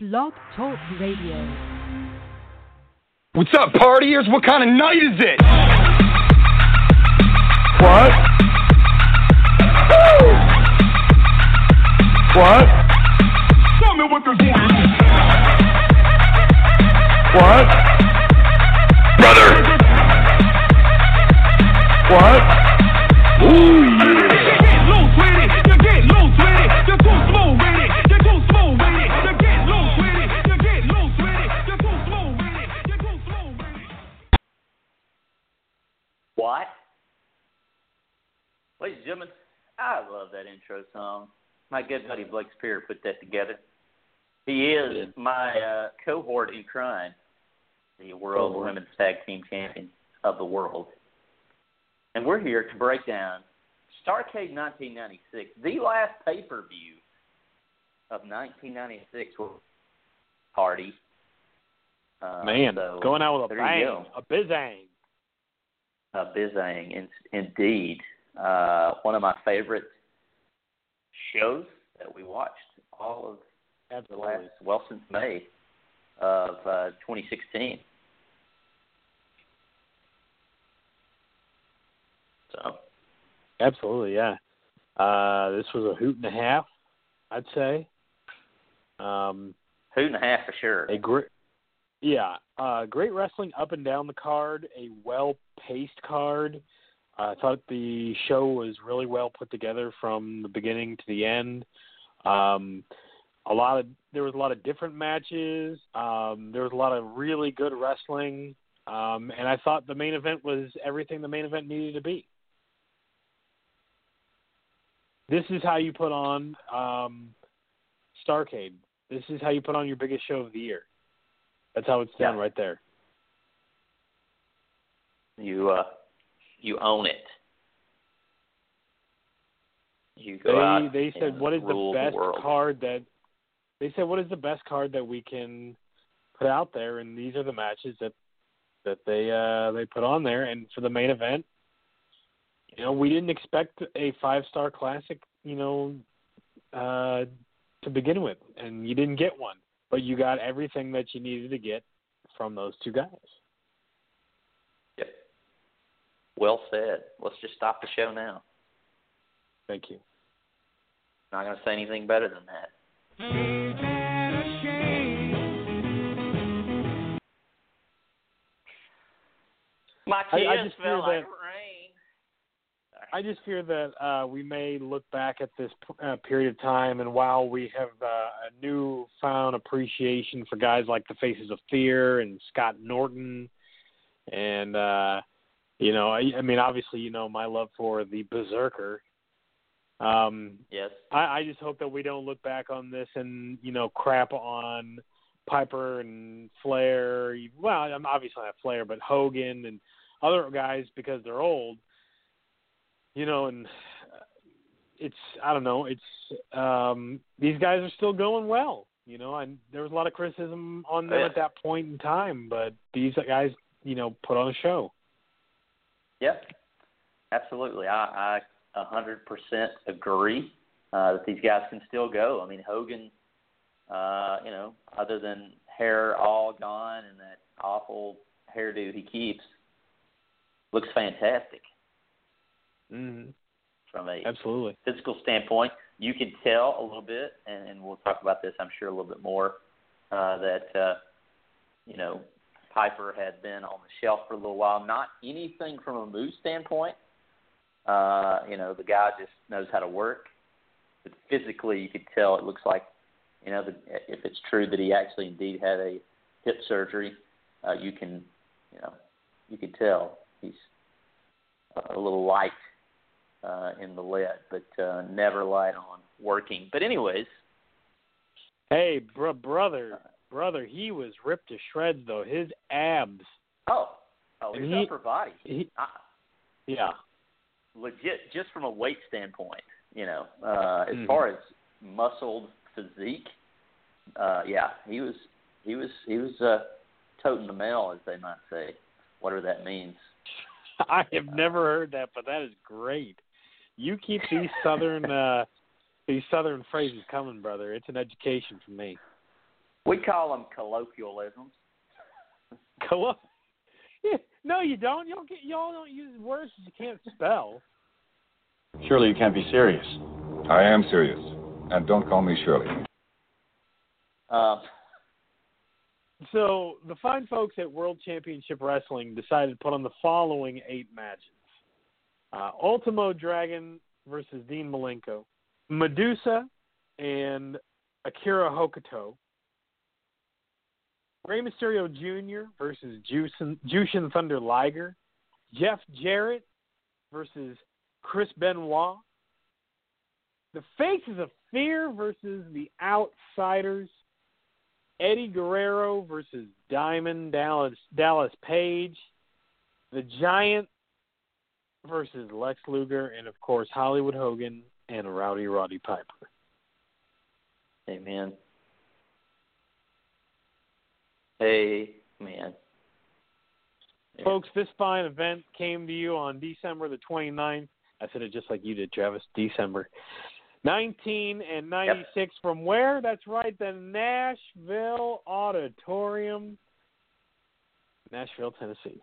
Blog Talk Radio. What's up, partiers? What kind of night is it? What? Woo! What? Tell me what this one is. What? Brother. What? Ooh, yeah. Love that intro song. My good buddy Blake Spear put that together. He is my uh, cohort in crime, the World Cohort. Women's Tag Team Champion of the world. And we're here to break down Starrcade 1996, the last pay per view of 1996 with Hardy. Uh, Man, so going out with a bang, a bizang. uh, Bizang, in, indeed. Uh, one of my favorite shows that we watched all of the last, well, since May of uh, 2016. So, Absolutely, yeah. Uh, this was a hoot and a half, I'd say. Um, hoot and a half for sure. a great, yeah, uh, great wrestling up and down the card. A well-paced card. I thought the show was really well put together from the beginning to the end. Um, a lot of there was a lot of different matches. Um, there was a lot of really good wrestling, um, and I thought the main event was everything the main event needed to be. This is how you put on um, Starrcade. This is how you put on your biggest show of the year. That's how it's done Yeah. right there. You uh, you own it. You go They out they said what is the best world. card that they said what is the best card that we can put out there? And these are the matches that that they uh they put on there. And for the main event you know we didn't expect a five star classic you know uh to begin with. And you didn't get one. But you got everything that you needed to get from those two guys Yep. Well said. Let's just stop the show now. thank you Not going to say anything better than that. My I- kids I just feel feel like that- rain. I just fear that uh, we may look back at this uh, period of time, and while we have uh, a newfound appreciation for guys like the Faces of Fear and Scott Norton, and uh, you know, I, I mean, obviously, you know, my love for the Berserker. Um, Yes. I, I just hope that we don't look back on this and you know crap on Piper and Flair. Well, I'm obviously not Flair, but Hogan and other guys because they're old. You know, and it's I don't know. It's um these guys are still going well. You know, and there was a lot of criticism on them Yeah. at that point in time, but these guys, you know, put on a show. Yep. Absolutely. I I a hundred percent agree uh, that these guys can still go. I mean Hogan, uh, you know, other than hair all gone and that awful hairdo he keeps, looks fantastic Mm-hmm. from a Absolutely. physical standpoint. You can tell a little bit, and, and we'll talk about this, I'm sure, a little bit more. Uh, that uh, you know, Piper had been on the shelf for a little while. Not anything from a move standpoint. Uh, you know, the guy just knows how to work. But physically, you could tell it looks like, you know, the, if it's true that he actually indeed had a hip surgery, uh, you can, you know, you could tell he's a little light uh, in the lead, but uh, never light on working. But anyways, Hey, bro, brother, brother, he was ripped to shreds though. His abs, oh, oh, his he- upper body, he, uh, yeah, legit, just from a weight standpoint, you know, uh, as Mhm. far as muscled physique, uh, yeah, he was, he was, he was uh, toting the mail, as they might say, whatever that means. I have never heard that, but that is great. You keep these southern uh these southern phrases coming, brother. It's an education for me. We call them colloquialisms. Collo- no, you don't. You don't get. Y'all don't use words you can't spell. Surely you can't be serious. I am serious. And don't call me Shirley. Um, So the fine folks at World Championship Wrestling decided to put on the following eight matches: uh, Ultimo Dragon versus Dean Malenko, Madusa and Akira Hokuto, Rey Mysterio Jr. versus Jushin, Thunder Liger, Jeff Jarrett versus Chris Benoit, the Faces of Fear versus the Outsiders. Eddie Guerrero versus Diamond Dallas Dallas Page, the Giant versus Lex Luger, and of course Hollywood Hogan and Rowdy Roddy Piper. amen. Hey, man. Yeah. Folks, this fine event came to you on December the 29th. I said it just like you did, Travis. December 19 and 96 from where? That's right, the Nashville Auditorium, Nashville, Tennessee.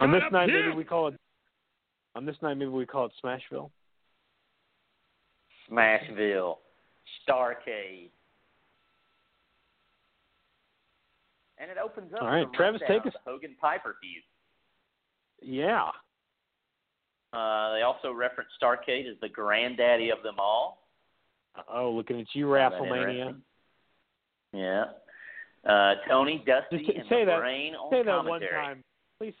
On this night, maybe we call it. On this night, maybe we call it Smashville. Smashville, Starrcade. And it opens up All right, Travis, take us- Hogan Piper feud. Yeah. Uh, they also reference Starrcade as the granddaddy of them all. Oh, looking at you, that Yeah. Uh, Tony, Dusty, Just and say the that- Brain on Say that one time, please.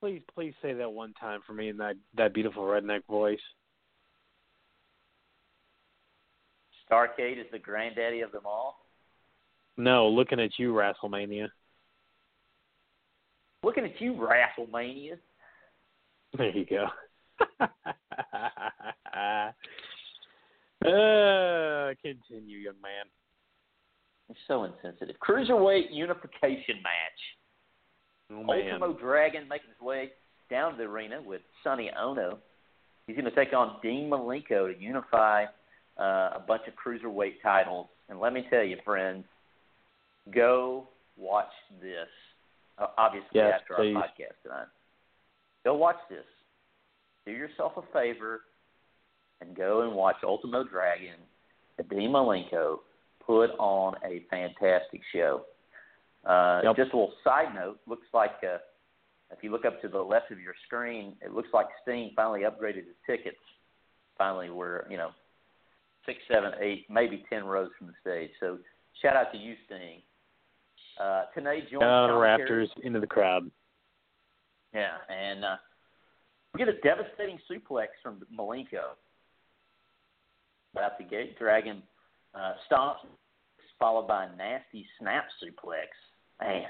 Please, please say that one time for me in that that beautiful redneck voice. Starrcade is the granddaddy of them all. No, looking at you, Rafflemania. Looking at you, Wrestlemania. There you go. uh, continue, young man. You're so insensitive. Cruiserweight unification match. Oh man. Ultimo Dragon making his way down to the arena with Sonny Onoo. He's going to take on Dean Malenko to unify uh, a bunch of cruiserweight titles. And let me tell you, friends, go watch this. Uh, obviously, Yes, after please. our podcast tonight, go watch this. Do yourself a favor and go and watch Ultimo Dragon Dean Malenko put on a fantastic show. Uh, Yep. Just a little side note, looks like uh, if you look up to the left of your screen, it looks like Sting finally upgraded his tickets. Finally, we're you know six, seven, eight, maybe ten rows from the stage. So shout out to you, Sting. Uh, Tenay Uh, commentary. Raptors into the crowd. Yeah, and uh, we get a devastating suplex from Malenko. Out the gate, Dragon uh, stomps, followed by a nasty snap suplex. Man,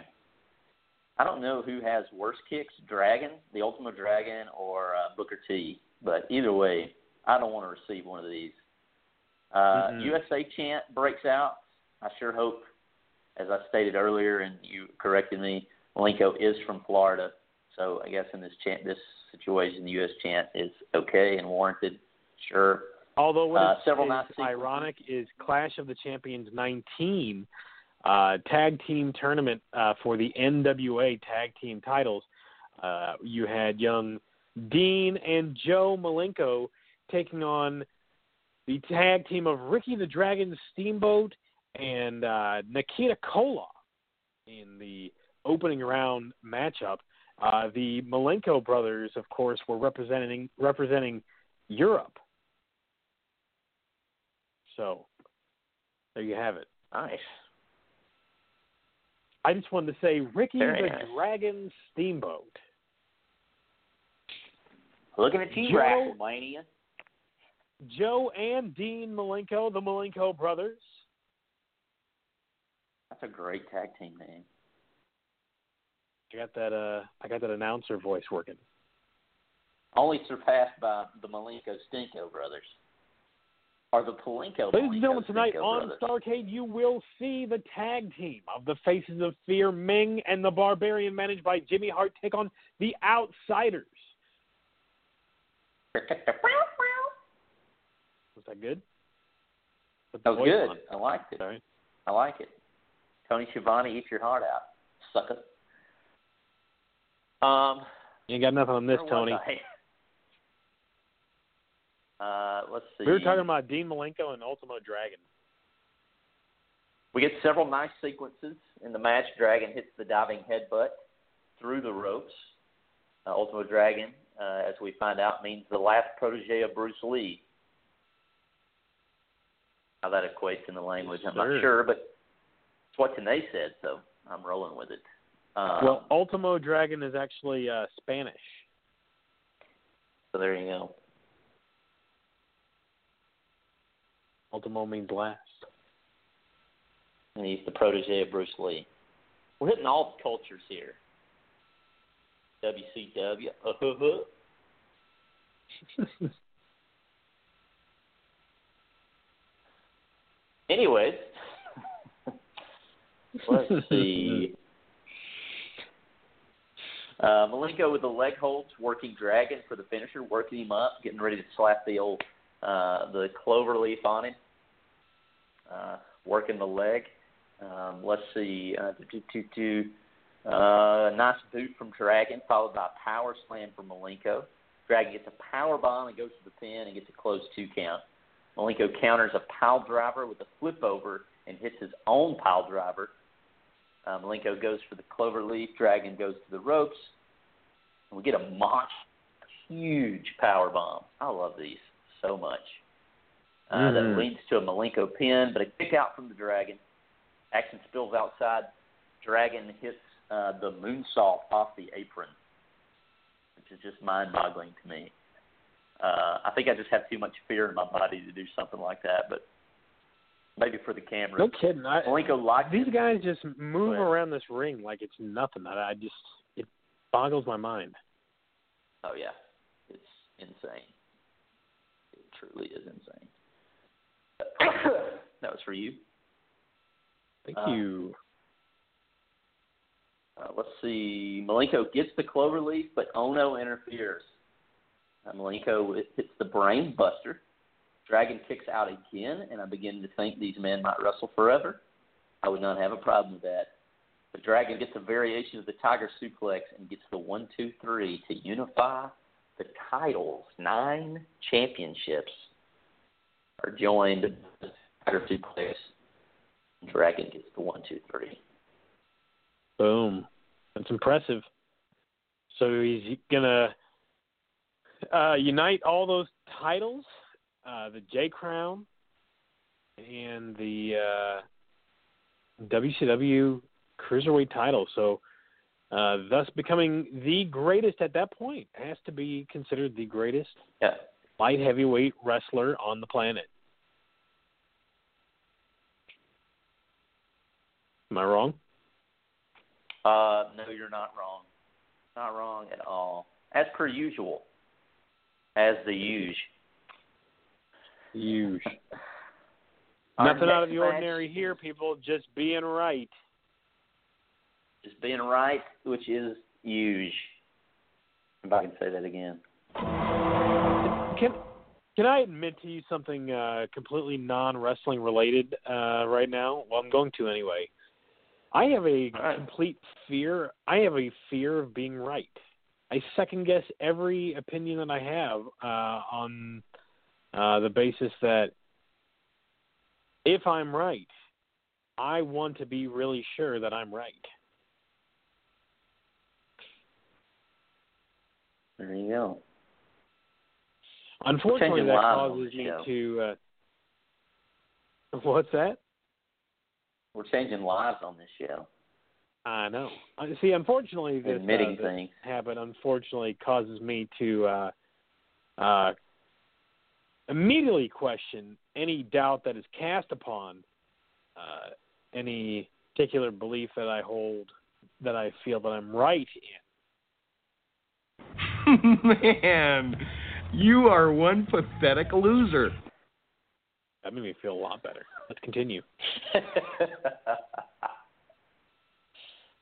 I don't know who has worse kicks, Dragon, the Ultimate Dragon, or uh, Booker T. But either way, I don't want to receive one of these. Uh, Mhm. USA chant breaks out. I sure hope, as I stated earlier, and you corrected me, Malenko is from Florida, so I guess in this chant, this situation, the U.S. chant is okay and warranted. Sure. Although what Uh, is, several is ironic is Clash of the Champions 19 uh, tag team tournament uh, for the NWA tag team titles. Uh, you had young Dean and Joe Malenko taking on the tag team of Ricky the Dragon Steamboat and uh, Nikita Koloff in the opening round matchup. Uh, the Malenko brothers, of course, were representing representing Europe. So there you have it. Nice. I just wanted to say Ricky Very the nice. Dragon Steamboat. Looking at Joe- WrestleMania. Joe and Dean Malenko, the Malenko brothers. That's a great tag team name. I got that uh I got that announcer voice working. Only surpassed by the Malenko Stinko brothers. Are the Palenko Ladies and gentlemen, tonight Stinko on brothers. Starrcade you will see the tag team of the Faces of Fear, Ming and the Barbarian managed by Jimmy Hart take on the Outsiders. Was that good? Put That was good. on. I liked it. Sorry. I like it. Tony Schiavone, eat your heart out, sucker. Um, You ain't got nothing on this, Tony. I? Uh, let's see. We were talking about Dean Malenko and Ultimo Dragon. We get several nice sequences in the match. Dragon hits the diving headbutt through the ropes. Uh, Ultimo Dragon, uh, as we find out, means the last protege of Bruce Lee. How that equates in the language, I'm Sure. not sure, but it's what Tenay said, so I'm rolling with it. Um, well, Ultimo Dragon is actually uh, Spanish. so there you go. Ultimo means last. And he's the protege of Bruce Lee. We're hitting all the cultures here. WCW. Uh-huh. Anyways, let's see. Uh, Malenko with the leg holds, working Dragon for the finisher, working him up, getting ready to slap the old uh, the clover leaf on him, uh, working the leg. Um, let's see, uh, do, do, do, do. Uh, nice boot from Dragon, followed by a power slam from Malenko. Dragon gets a power bomb and goes to the pin and gets a close two count. Malenko counters a pile driver with a flip over and hits his own pile driver. Uh, Malenko goes for the clover leaf. Dragon goes to the ropes. And we get a monster, huge power bomb. I love these so much. Uh, Mhm. That leads to a Malenko pin, but a kick out from the Dragon. Action spills outside. Dragon hits uh, the moonsault off the apron, which is just mind-boggling to me. Uh, I think I just have too much fear in my body to do something like that, but maybe for the camera. No kidding. I, Malenko locked these in- guys just move around this ring like it's nothing. I, I just it boggles my mind. Oh yeah, it's insane. It truly is insane. that was for you. Thank Uh, you. Uh, let's see. Malenko gets the clover leaf, but Onoo interferes. Malenko hits the brain buster. Dragon kicks out again, and I begin to think these men might wrestle forever. I would not have a problem with that. But Dragon gets a variation of the Tiger suplex and gets the one, two, three to unify the titles. Nine championships are joined in the Tiger suplex. Dragon gets the one, two, three. Boom. That's impressive. So he's gonna uh, unite all those titles, uh, the J Crown and the uh, WCW Cruiserweight title. So, uh, thus becoming the greatest at that point. Has to be considered the greatest Yeah. light heavyweight wrestler on the planet. Am I wrong? Uh, no, you're not wrong. Not wrong at all. As per usual. As the usual. Huge. Nothing out of next the match ordinary here, is people. Just being right. Just being right, which is huge. If I can say that again. Can can I admit to you something uh, completely non wrestling related uh, right now? Well, I'm going to anyway. I have a All right. complete fear. I have a fear of being right. I second guess every opinion that I have uh, on uh, the basis that if I'm right, I want to be really sure that I'm right. There you go. Unfortunately, that causes me to. Uh, what's that? We're changing lives on this show. I know. Uh, See, unfortunately, this, Admitting uh, this things. habit unfortunately causes me to uh, uh, immediately question any doubt that is cast upon uh, any particular belief that I hold that I feel that I'm right in. Man, you are one pathetic loser. That made me feel a lot better. Let's continue.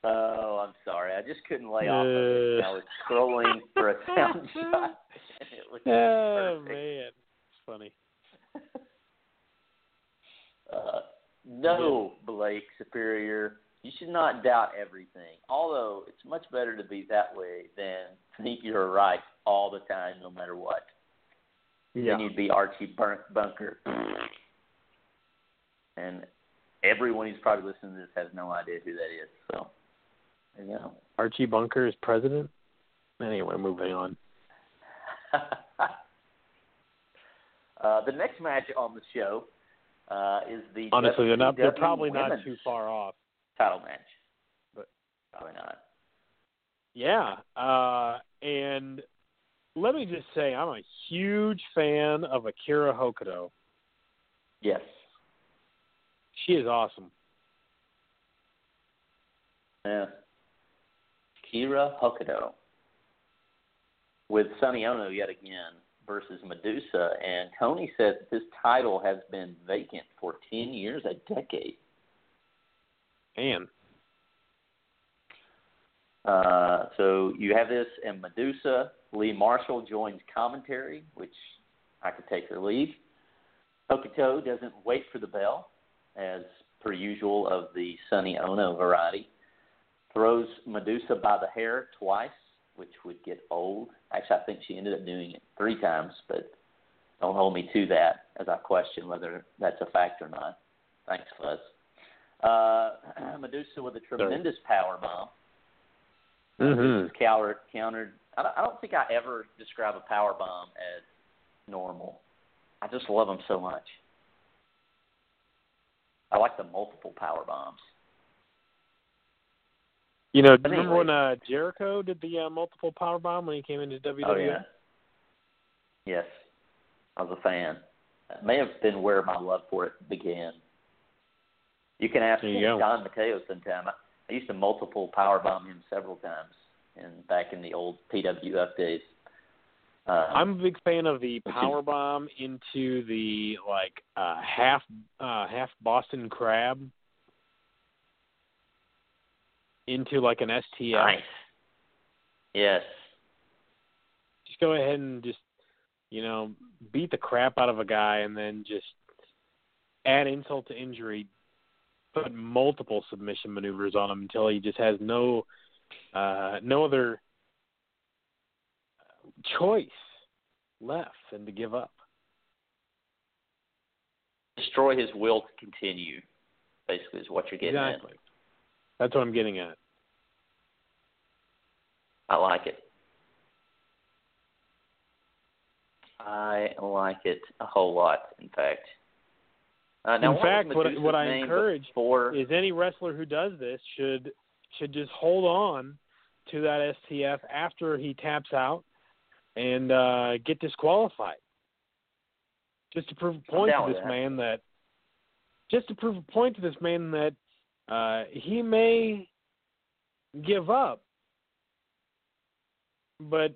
oh, I'm sorry. I just couldn't lay off of it. Uh. I was scrolling for a sound shot. Oh perfect. man, it's funny. know Blake Superior. You should not doubt everything. Although it's much better to be that way than think you're right all the time, no matter what. Yeah. Then you'd be Archie Bun- Bunker. And everyone who's probably listening to this has no idea who that is. So, you. Archie Bunker is president. Anyway, moving on. uh, the next match on the show uh, is the Honestly, they're not. They're probably not too far off. title match, But- probably not. Yeah, uh, and let me just say, I'm a huge fan of Akira Hokuto. Yes. She is awesome. Yeah. Kira Hokuto with Sonny Onoo yet again versus Madusa, and Tony says that this title has been vacant for ten years, a decade. Man, Uh, so you have this, and Madusa, Lee Marshall joins commentary, which I could take or leave. Hokuto doesn't wait for the bell, as per usual of the Sonny Onoo variety. Throws Madusa by the hair twice, which would get old. Actually, I think she ended up doing it three times, but don't hold me to that, as I question whether that's a fact or not. Thanks, Fuzz. Uh, Madusa with a tremendous power bomb mm-hmm. is countered. countered. I don't, I don't think I ever describe a power bomb as normal. I just love them so much. I like the multiple power bombs. You know, But remember when uh, Jericho did the uh, multiple power bomb when he came into WWE? Oh yeah. Yes, I was a fan. That may have been where my love for it began. You can ask you. Don Mateo sometime. I, I used to multiple power bomb him several times, and back in the old PWF days. Um, I'm a big fan of the power bomb into the like uh, half uh, half Boston crab into like an STF. nice. Yes. Just go ahead and just you know beat the crap out of a guy and then just add insult to injury, put multiple submission maneuvers on him until he just has no uh, no other choice left than to give up. destroy his will to continue. Basically, is what you're getting Exactly. That's what I'm getting at. I like it. I like it a whole lot. In fact. Uh, now, In what fact, what I- what I encourage before, Is any wrestler who does this should should just hold on to that STF after he taps out and uh, get disqualified. Just to prove a point to this that. man that just to prove a point to this man that uh, he may give up, but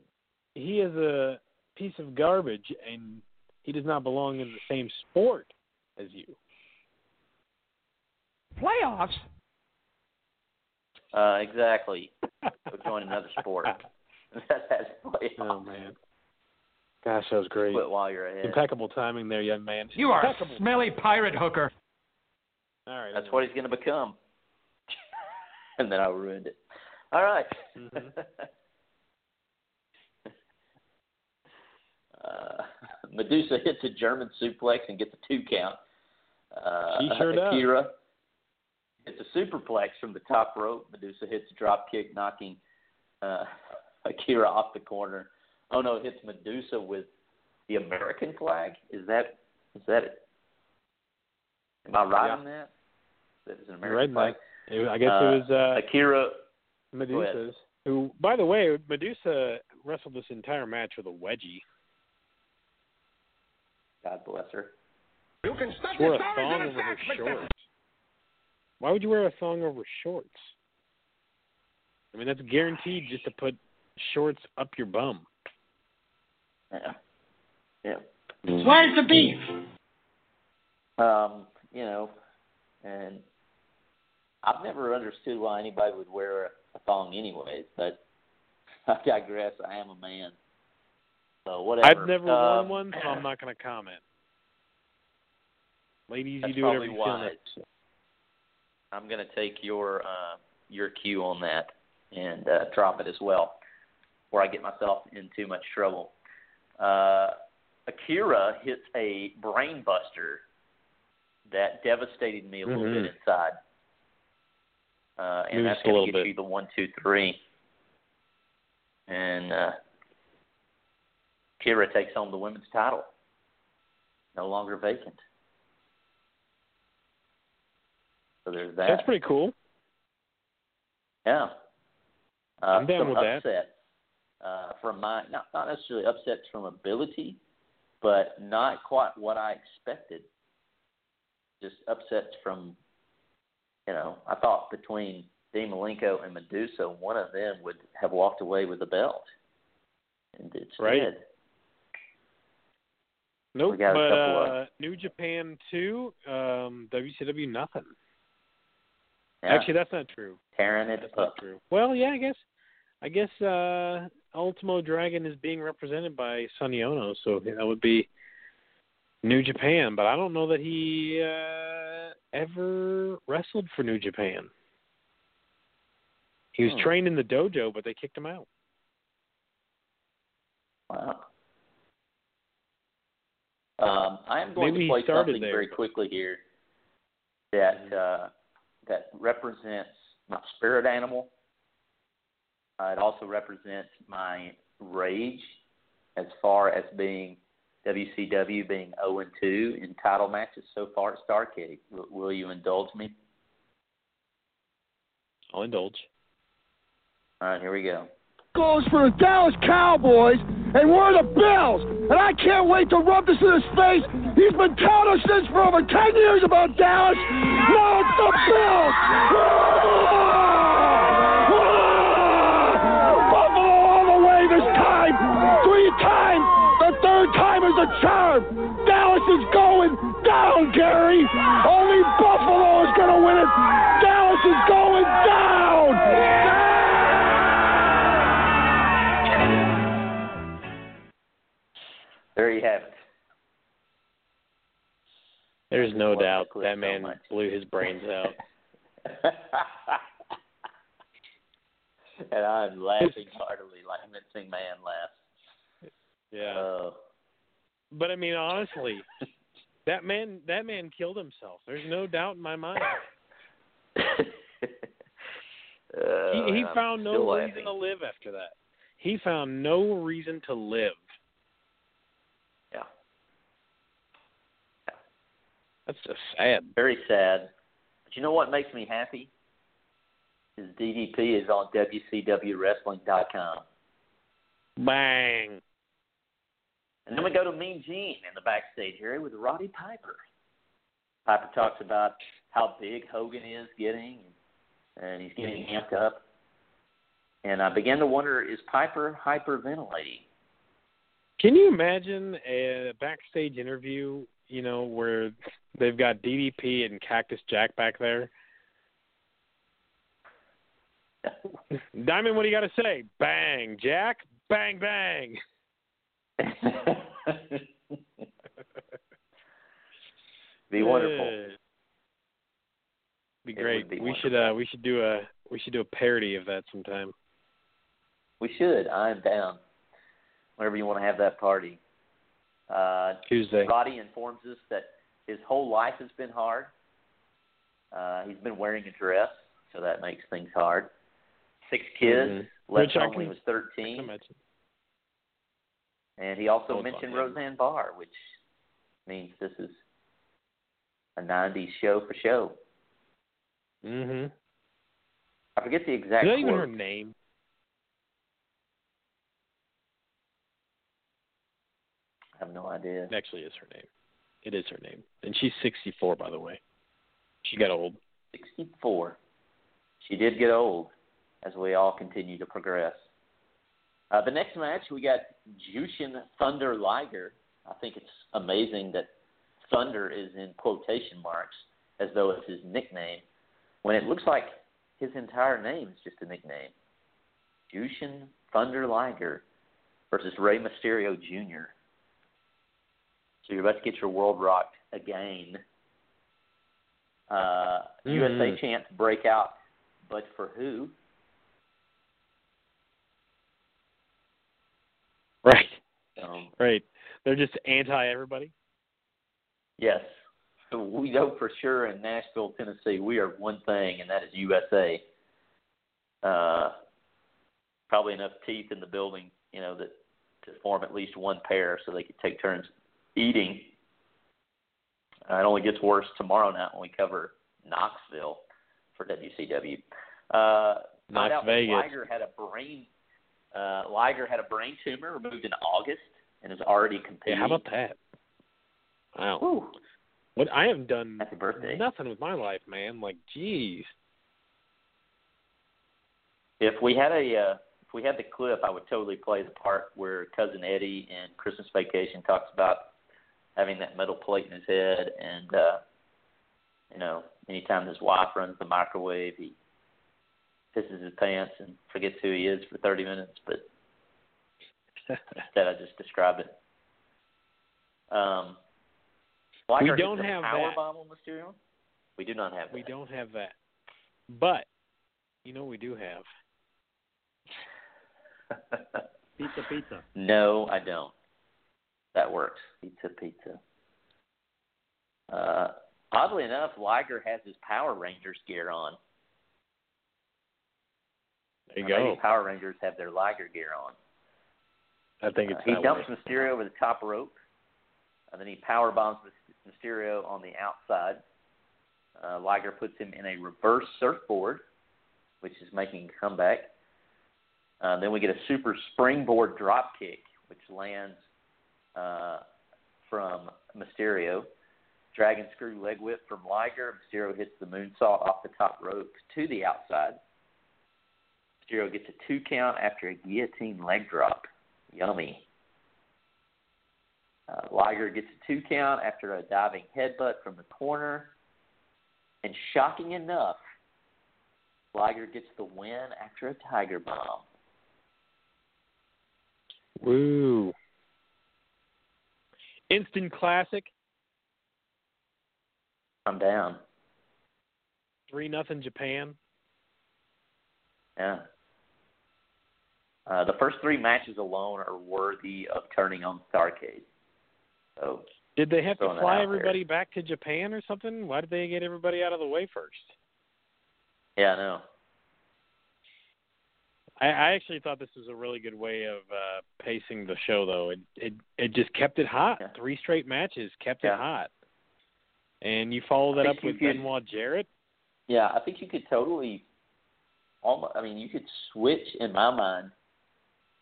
he is a piece of garbage and he does not belong in the same sport as you. Playoffs? uh, exactly, go join another sport. That's. Oh man. Gosh, that was great. Quit while you're ahead. Impeccable timing there, young man. You are a Impeccable. smelly pirate hooker. All right. That's what he's going to become. and then I ruined it. All right. Mhm. uh, Madusa hits a German suplex and gets a two count. Uh, She sure does. Akira hits a superplex from the top rope. Madusa hits a drop kick, knocking uh, Akira off the corner. Oh no, hits Madusa with the American flag. Is that is that it? Am I right Yeah. on that? That is an American right, flag. Mike. It- I guess Uh, it was uh, Akira. Madusa's. Who, by the way, Madusa wrestled this entire match with a wedgie. God bless her. You can stuff She wore a thong over her shorts. Why would you wear a thong over shorts? I mean, that's guaranteed just to put shorts up your bum. Yeah. Yeah. Where's the beef? Um, you know, and I've never understood why anybody would wear a, a thong anyways, but I digress. I am a man. So whatever. I've never um, worn one, so I'm not going to comment. Ladies, you do whatever you wise. necessary. I'm going to take your uh, your cue on that and uh, drop it as well, before I get myself in too much trouble. Uh, Akira hits a brain buster that devastated me a little Mhm. bit inside, uh, and that's going to get bit. you the one, two, three, and uh, Akira takes home the women's title. No longer vacant. So there's that. That's pretty cool. Yeah. Uh, I'm down with that. upsets uh, from my not not necessarily upsets from ability, but not quite what I expected. Just upsets from, you know, I thought between Dean Malenko and Madusa, one of them would have walked away with the belt, and it's Right. Nope. Got a but uh, New Japan two, um, WCW nothing. yeah, Actually, that's not true. tearing it That's up. not true. Well, yeah, I guess. I guess uh, Ultimo Dragon is being represented by Sonny Onoo, so that would be New Japan. But I don't know that he uh, ever wrestled for New Japan. He was Hmm. trained in the dojo, but they kicked him out. Wow. Um, I am going Maybe to play something there, very but- quickly here that uh, that represents my spirit animal. Uh, it also represents my rage as far as being WCW being 0 and 2 in title matches so far at Starrcade. Will, will you indulge me? I'll indulge. All right, here we go. goes for the Dallas Cowboys, and we're the Bills. And I can't wait to rub this in his face. He's been telling us this for over 10 years about Dallas. Now it's the Bills. Buffalo all the way this time. Three times. The third time is a charm. Dallas is going down, Gary. Only Buffalo is going to win it. Dallas is going down. There you have it. There's no Love doubt clip that so man much. blew his brains out. and I'm laughing heartily like Mincing Man laughs. Yeah. Uh, But I mean, honestly, that man that man killed himself. There's no doubt in my mind. uh, He he found no reason laughing. to live after that. He found no reason to live. Yeah, That's just sad. very sad. But you know what makes me happy? Is DDP is on WCWWrestling.com. Bang. And then we go to Mean Gene in the backstage area with Roddy Piper. Piper talks about how big Hogan is getting, and he's getting amped up. And I began to wonder, is Piper hyperventilating? Can you imagine a backstage interview, you know, where they've got DDP and Cactus Jack back there? Diamond, what do you got to say? Bang, Jack. Bang, bang. Be wonderful. Be great. be we should uh we should do a we should do a parody of that sometime. We should. I'm down. Whenever you want to have that party. Uh, Tuesday. Roddy informs us that his whole life has been hard. Uh, he's been wearing a dress, so that makes things hard. Six kids, Mhm. left Which home when he was I can 13. And he also Hold on, mentioned yeah. Roseanne Barr, which means this is a 90s show for show. Mhm. I forget the exact. Is that even her name? I have no idea. It actually is her name. It is her name. And she's 64 by the way. She got old. 64. She did get old as we all continue to progress. Uh, the next match, we got Jushin Thunder Liger. I think it's amazing that Thunder is in quotation marks as though it's his nickname, when it looks like his entire name is just a nickname. Jushin Thunder Liger versus Rey Mysterio Jr. So you're about to get your world rocked again. Uh, Mhm. USA chance break out, but for who? Right. Um, Right. They're just anti everybody. yes, So we know for sure in Nashville, Tennessee, we are one thing, and that is USA. Uh, probably enough teeth in the building, you know, that to form at least one pair, so they could take turns eating. Uh, it only gets worse tomorrow night when we cover Knoxville for WCW. Uh, Knox Vegas. Liger had a brain. Uh, Liger had a brain tumor removed in August and is already Yeah, competing. how about that? Wow. Whew. What I haven't done Happy birthday. nothing with my life, man. Like, geez. If we had a uh, if we had the clip, I would totally play the part where cousin Eddie in Christmas Vacation talks about having that metal plate in his head, and uh, you know, anytime his wife runs the microwave, he pisses his pants and forgets who he is for 30 minutes. But instead, I just described it. Um, Liger We don't have power that. bomb on Mysterio. We do not have we don't have that. But you know what we do have. Pizza, pizza. No, I don't. That works. Pizza, pizza. Uh, oddly enough, Liger has his Power Rangers gear on. There you go. Power Rangers have their Liger gear on. I think it's Uh, he dumps way. Mysterio over the top rope, and then he power bombs Mysterio on the outside. Uh, Liger puts him in a reverse surfboard, which is making a comeback. Uh, then we get a super springboard drop kick, which lands uh, from Mysterio. Dragon screw leg whip from Liger. Mysterio hits the moonsault off the top rope to the outside. Mysterio gets a two count after a guillotine leg drop. Yummy. Uh, Liger gets a two count after a diving headbutt from the corner. And shocking enough, Liger gets the win after a tiger bomb. Woo. Instant classic. I'm down. Three nothing Japan. Yeah. Uh, the first three matches alone are worthy of turning on Starrcade. So Did they have to fly everybody back to Japan or something? Why did they get everybody out of the way first? yeah, I know. I, I actually thought this was a really good way of uh pacing the show though. It it it just kept it hot. Yeah. Three straight matches kept Yeah. it hot. And you follow that up with could- Benoit Jarrett. Yeah, I think you could totally. Almost, I mean, you could switch in my mind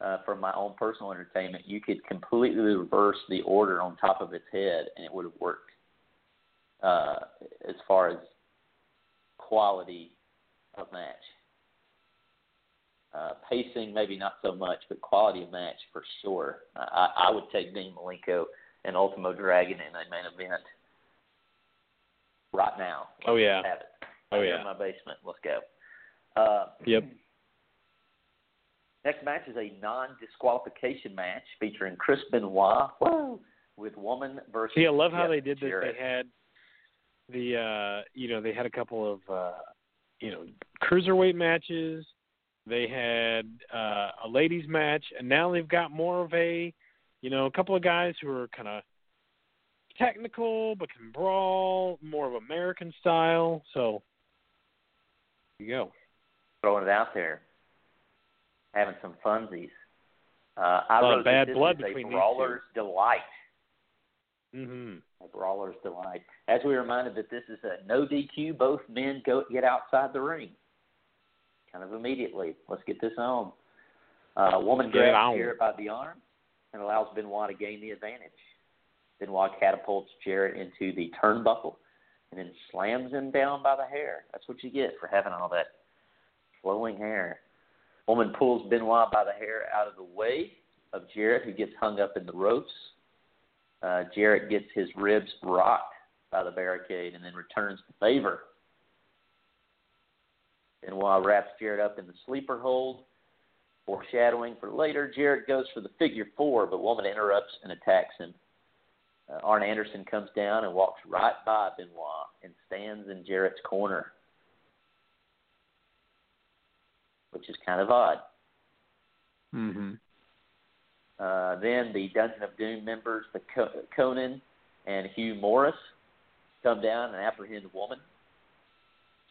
uh, for my own personal entertainment. You could completely reverse the order on top of its head, and it would have worked. Uh, as far as quality of match, uh, pacing maybe not so much, but quality of match for sure. I, I would take Dean Malenko and Ultimo Dragon in a main event right now. Oh, Let's yeah. have it. Oh, yeah. in my basement. Let's go. Uh, Yep. Next match is a non-disqualification match featuring Chris Benoit woo, with woman versus. See, I love how they did this. They had the uh you know, they had a couple of uh you know, cruiserweight matches. They had uh a ladies match and now they've got more of a you know, a couple of guys who are kind of technical but can brawl, more of American style. So you go. throwing it out there, having some funsies. Uh, I A lot of wrote bad blood between these two. brawler's delight. Mhm. A brawler's delight. As we reminded that this is a no DQ, both men go get outside the ring. Kind of immediately. Let's get this on. Uh, woman Get grabs. Jarrett by the arm and allows Benoit to gain the advantage. Benoit catapults Jarrett into the turnbuckle and then slams him down by the hair. That's what you get for having all that flowing hair. Woman pulls Benoit by the hair out of the way of Jarrett, who gets hung up in the ropes. Uh, Jarrett gets his ribs rocked by the barricade and then returns the favor. Benoit wraps Jarrett up in the sleeper hold. Foreshadowing for later, Jarrett goes for the figure four, but Woman interrupts and attacks him. uh, Arn Anderson comes down and walks right by Benoit and stands in Jarrett's corner, which is kind of odd. Mm-hmm. Uh, then the Dungeon of Doom members, the Co- Conan and Hugh Morris, come down and apprehend the woman.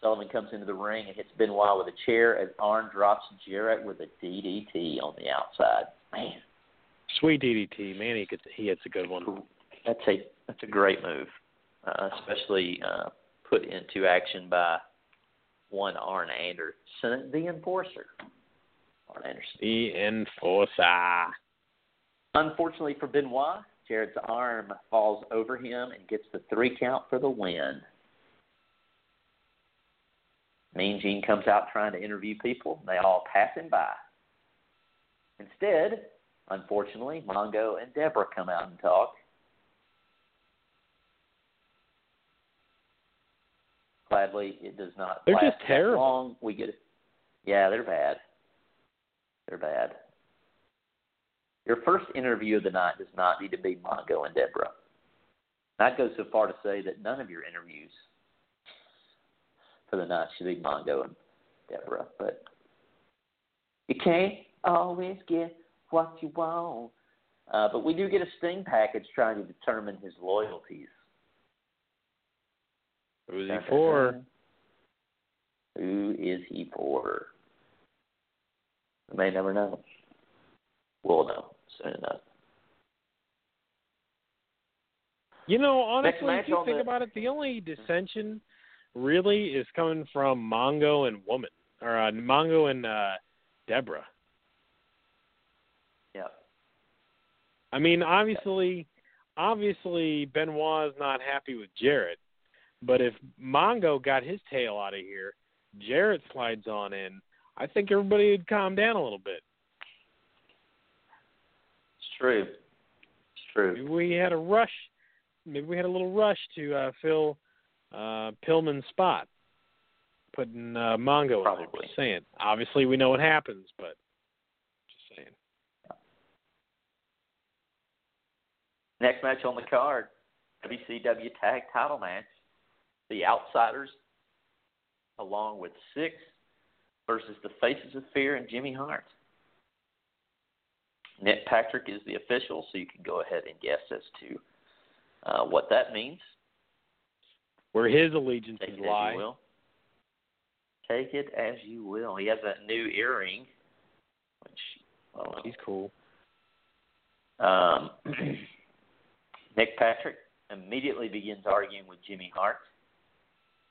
Sullivan comes into the ring and hits Benoit with a chair as Arn drops Jarrett with a DDT on the outside. Man, Sweet DDT, man, he gets he hits a good one. that's a that's a great move, uh, especially uh, put into action by one Arn Anderson, the enforcer. Arn Anderson. The enforcer. Unfortunately for Benoit, Jarrett's arm falls over him and gets the three count for the win. Mean Gene comes out trying to interview people. They all pass him by. Instead, unfortunately, Mongo and Deborah come out and talk. Gladly, it does not. They're last just terrible. Long. We get. Yeah, they're bad. They're bad. Your first interview of the night does not need to be Mongo and Deborah. I'd go so far to say that none of your interviews for the night should be Mongo and Deborah, but you can't always get what you want. Uh, but we do get a sting package trying to determine his loyalties. Who's he for? Who is he for? We may never know. We'll know soon enough. You know, honestly, if you think the- about it, the only dissension really is coming from Mongo and Woman, or uh, Mongo and uh, Deborah. Yeah. I mean, obviously, obviously Benoit is not happy with Jarrett, but if Mongo got his tail out of here, Jarrett slides on in. I think everybody would calm down a little bit. It's true. It's true. Maybe we had a rush. Maybe we had a little rush to uh, fill uh, Pillman's spot, putting uh, Mongo in there. Probably. Just saying. Obviously, we know what happens, but just saying. Next match on the card, WCW Tag Title match. The Outsiders, along with Six, versus the Faces of Fear and Jimmy Hart. Nick Patrick is the official, so you can go ahead and guess as to uh, what that means. Where his Take allegiances it as you will. Take it as you will. He has a new earring, which I. He's cool. Um, Nick Patrick immediately begins arguing with Jimmy Hart.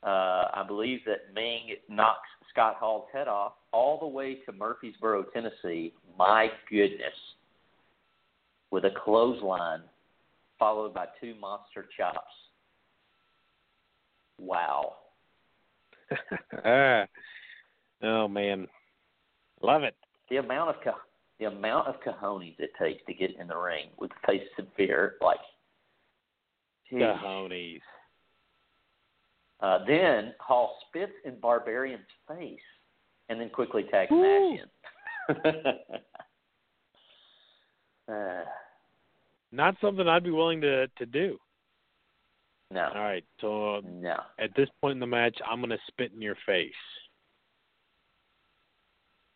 Uh, I believe that Meng knocks Scott Hall's head off all the way to Murfreesboro, Tennessee. My goodness. With a clothesline followed by two monster chops. Wow. ah. Oh man, love it. The amount of co- the amount of cojones it takes to get in the ring with Faces of Fear, like geez. Cojones. Uh, then Hall spits in Barbarian's face and then quickly tags Woo. Nash in. uh, Not something I'd be willing to to do. no, All right, so uh, no. at this point in the match, I'm gonna spit in your face.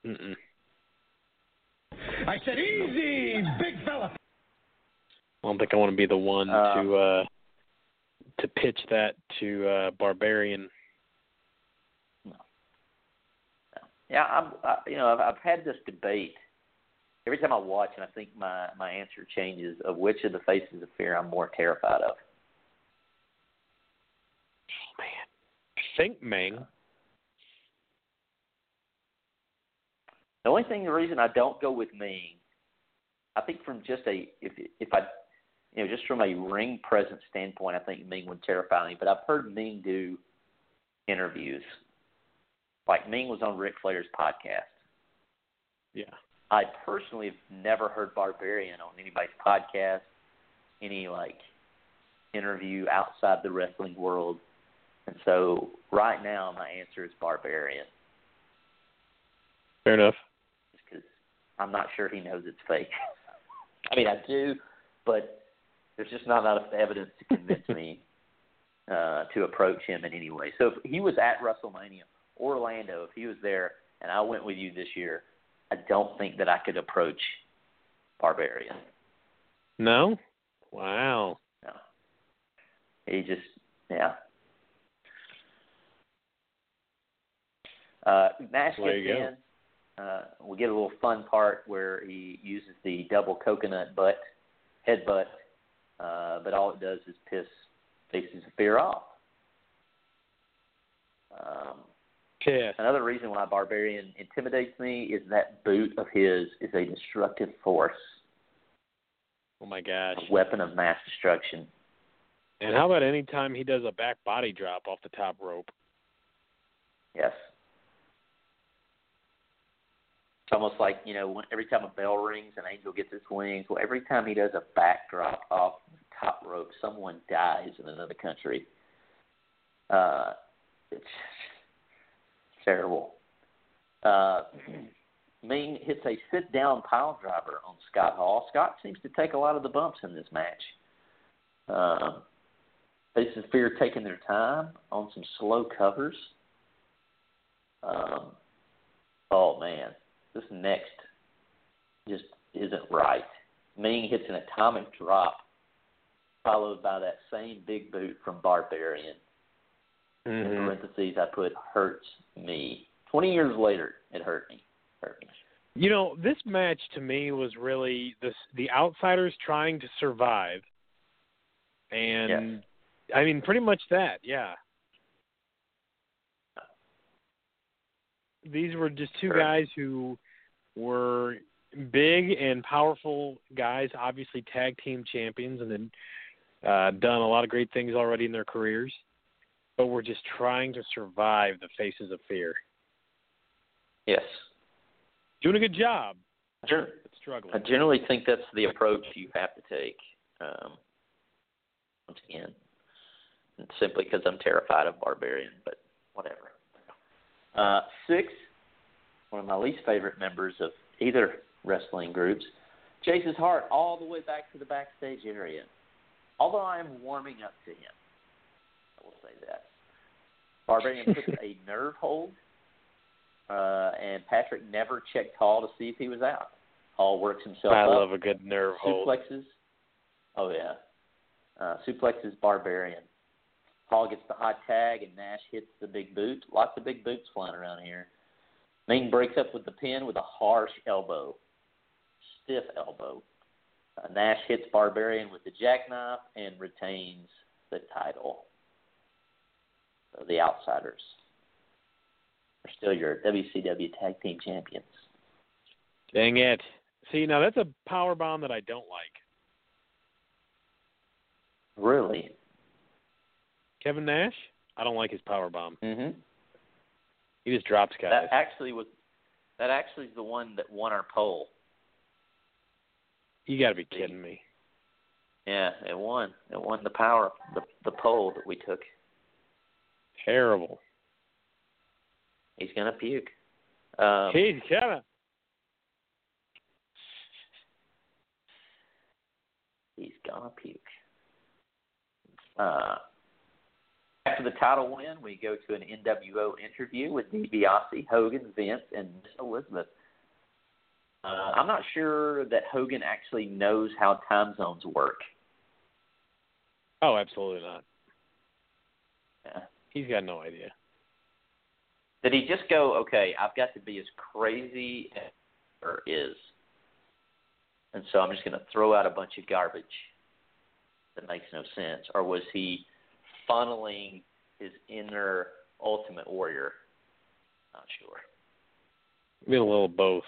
Mm-mm. I said easy, big fella. I don't think I want to be the one Uh, to uh to pitch that to uh Barbarian. Yeah, I'm. I, you know, I've, I've had this debate. Every time I watch, and I think my my answer changes of which of the faces of fear I'm more terrified of. I think Meng. The only thing, the reason I don't go with Meng, I think from just a if if I, you know, just from a ring presence standpoint, I think Meng would terrify me. But I've heard Meng do interviews. Like Meng was on Ric Flair's podcast. Yeah. I personally have never heard Barbarian on anybody's podcast, any like interview outside the wrestling world. And so right now my answer is Barbarian Fair enough. because I'm not sure he knows it's fake. I mean, I do, but there's just not enough evidence to convince me uh, to approach him in any way. So if he was at WrestleMania, Orlando, if he was there, and I went with you this year, I don't think that I could approach Barbarian. No. Wow. No. He just, yeah. Uh, Nash gets go. in. Uh, we get a little fun part where he uses the double coconut butt headbutt, uh, but all it does is piss Faces of Fear off. Um, Piss. another reason why Barbarian intimidates me is that boot of his is a destructive force, Oh my gosh. a weapon of mass destruction. And how about any time he does a back body drop off the top rope? Yes. It's almost like, you know, when, every time a bell rings, an angel gets its wings. Well, every time he does a backdrop off the top rope, someone dies in another country. Uh, it's terrible. Uh, Meng hits a sit down pile driver on Scott Hall. Scott seems to take a lot of the bumps in this match. Um, Faces Fear taking their time on some slow covers. Um, oh man, this next just isn't right. Meng hits an atomic drop, followed by that same big boot from Barbarian. In Mhm. parentheses, I put hurts me. Twenty years later, it hurt me. Hurt me. You know, this match to me was really this the outsiders trying to survive. And I mean pretty much that, yeah. These were just two Sure. guys who were big and powerful guys, obviously tag team champions and had uh done a lot of great things already in their careers. But were just trying to survive the faces of fear. Yes. Doing a good job, Sure. struggling. I generally think that's the approach you have to take. Um, once again, simply because I'm terrified of Barbarian, but whatever. Uh, six, one of my least favorite members of either wrestling groups, chases Hart all the way back to the backstage area. Although I am warming up to him, I will say that. Barbarian took a nerve hold, uh, and Patrick never checked Hall to see if he was out. Hall works himself I up I love a good nerve hold. suplexes. Oh yeah, uh, suplexes Barbarian. Hall gets the hot tag and Nash hits the big boot. Lots of big boots flying around here. Meng breaks up with the pin with a harsh elbow, stiff elbow. Uh, Nash hits Barbarian with the jackknife and retains the title. So the Outsiders are still your WCW Tag Team Champions. Dang it. See, now that's a power bomb that I don't like. Really? Kevin Nash, I don't like his power bomb. Mm-hmm. He just drops guys. That actually was that actually is the one that won our poll. you got to be kidding me. Yeah, it won. It won the power the the poll that we took. Terrible. He's gonna puke. Um, He's of. he's gonna puke. Uh, after the title win, we go to an NWO interview with DiBiase, Hogan, Vince, and Miss Elizabeth. Uh, I'm not sure that Hogan actually knows how time zones work. Oh, absolutely not. Yeah. He's got no idea. Did he just go, okay, I've got to be as crazy as there is, and so I'm just going to throw out a bunch of garbage that makes no sense? Or was he funneling his inner ultimate warrior? Not sure. Maybe a little both.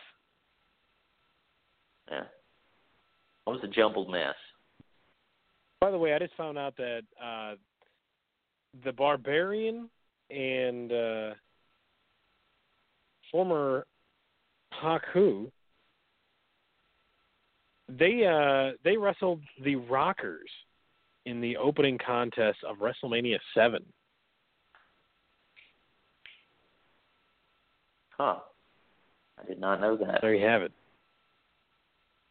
Yeah. What was a jumbled mess? By the way, I just found out that uh the Barbarian and uh former Haku they uh they wrestled the Rockers in the opening contest of WrestleMania 7. Huh. I did not know that. There you have it.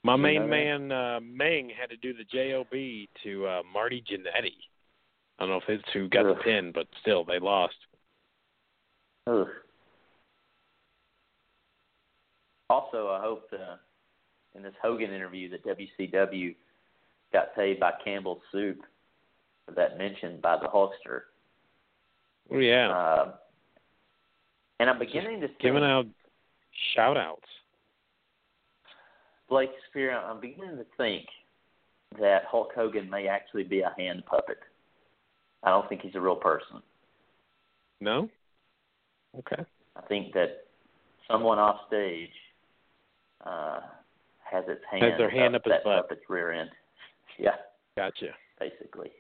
My main man uh Meng had to do the job to uh Marty Jannetty. I don't know if it's who got Ugh. the pin, but still they lost. Ugh. Also, I hope uh, in this Hogan interview that WCW got paid by Campbell's Soup for that mention by the Hulkster. Oh yeah. Uh, and I'm beginning to think, Giving out shout outs. Blake Spear, I'm beginning to think that Hulk Hogan may actually be a hand puppet. I don't think he's a real person. No? Okay. I think that someone off stage uh, has its hand, Has their hand up his that butt. puppet's rear end. Gotcha. basically.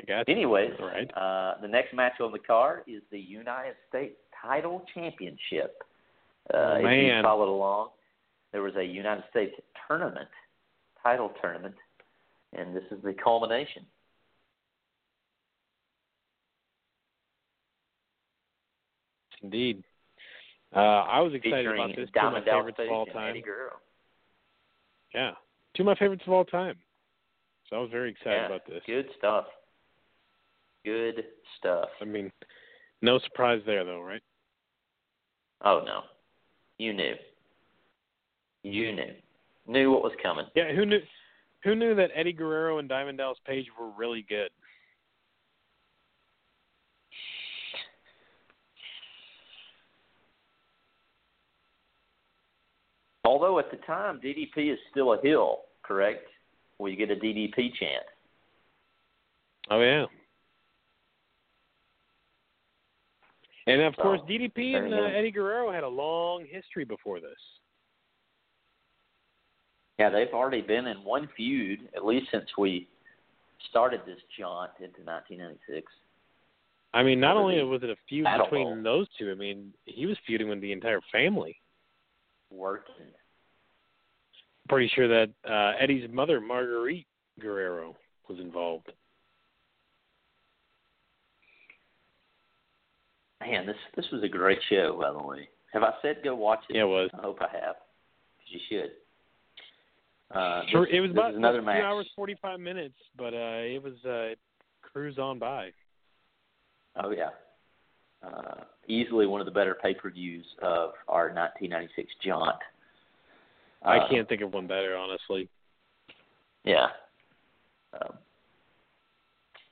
I got you. Anyways, right. uh, the next match on the card is the United States Title Championship. Uh, Oh, if you followed along, there was a United States tournament, title tournament, and this is the culmination. Indeed. Uh I was excited featuring about this. Two of my Diamond favorites of all time. Yeah. Two of my favorites of all time. So I was very excited yeah, about this. Good stuff. Good stuff. I mean, no surprise there though, right? Oh no, you knew. You knew. Knew what was coming. Yeah, who knew who knew that Eddie Guerrero and Diamond Dallas Page were really good? Although at the time DDP is still a heel, correct? Where you get a DDP chant. Oh yeah. And of So, course, DDP and uh. Eddie Guerrero had a long history before this. Yeah, they've already been in one feud at least since we started this jaunt into 1996. I mean, not only was it a feud between those two, I mean, he was feuding with the entire family. Working. Pretty sure that uh, Eddie's mother, Marguerite Guerrero, was involved. Man, this this was a great show, by the way. Have I said go watch it? Yeah, it was. I hope I have, you should. Uh, Sure, this- it was about another two match. hours forty-five minutes, but uh, it was uh, cruise on by. Oh yeah, uh, easily one of the better pay-per-views of our 1996 jaunt. I Uh, can't think of one better, honestly. Yeah. Um,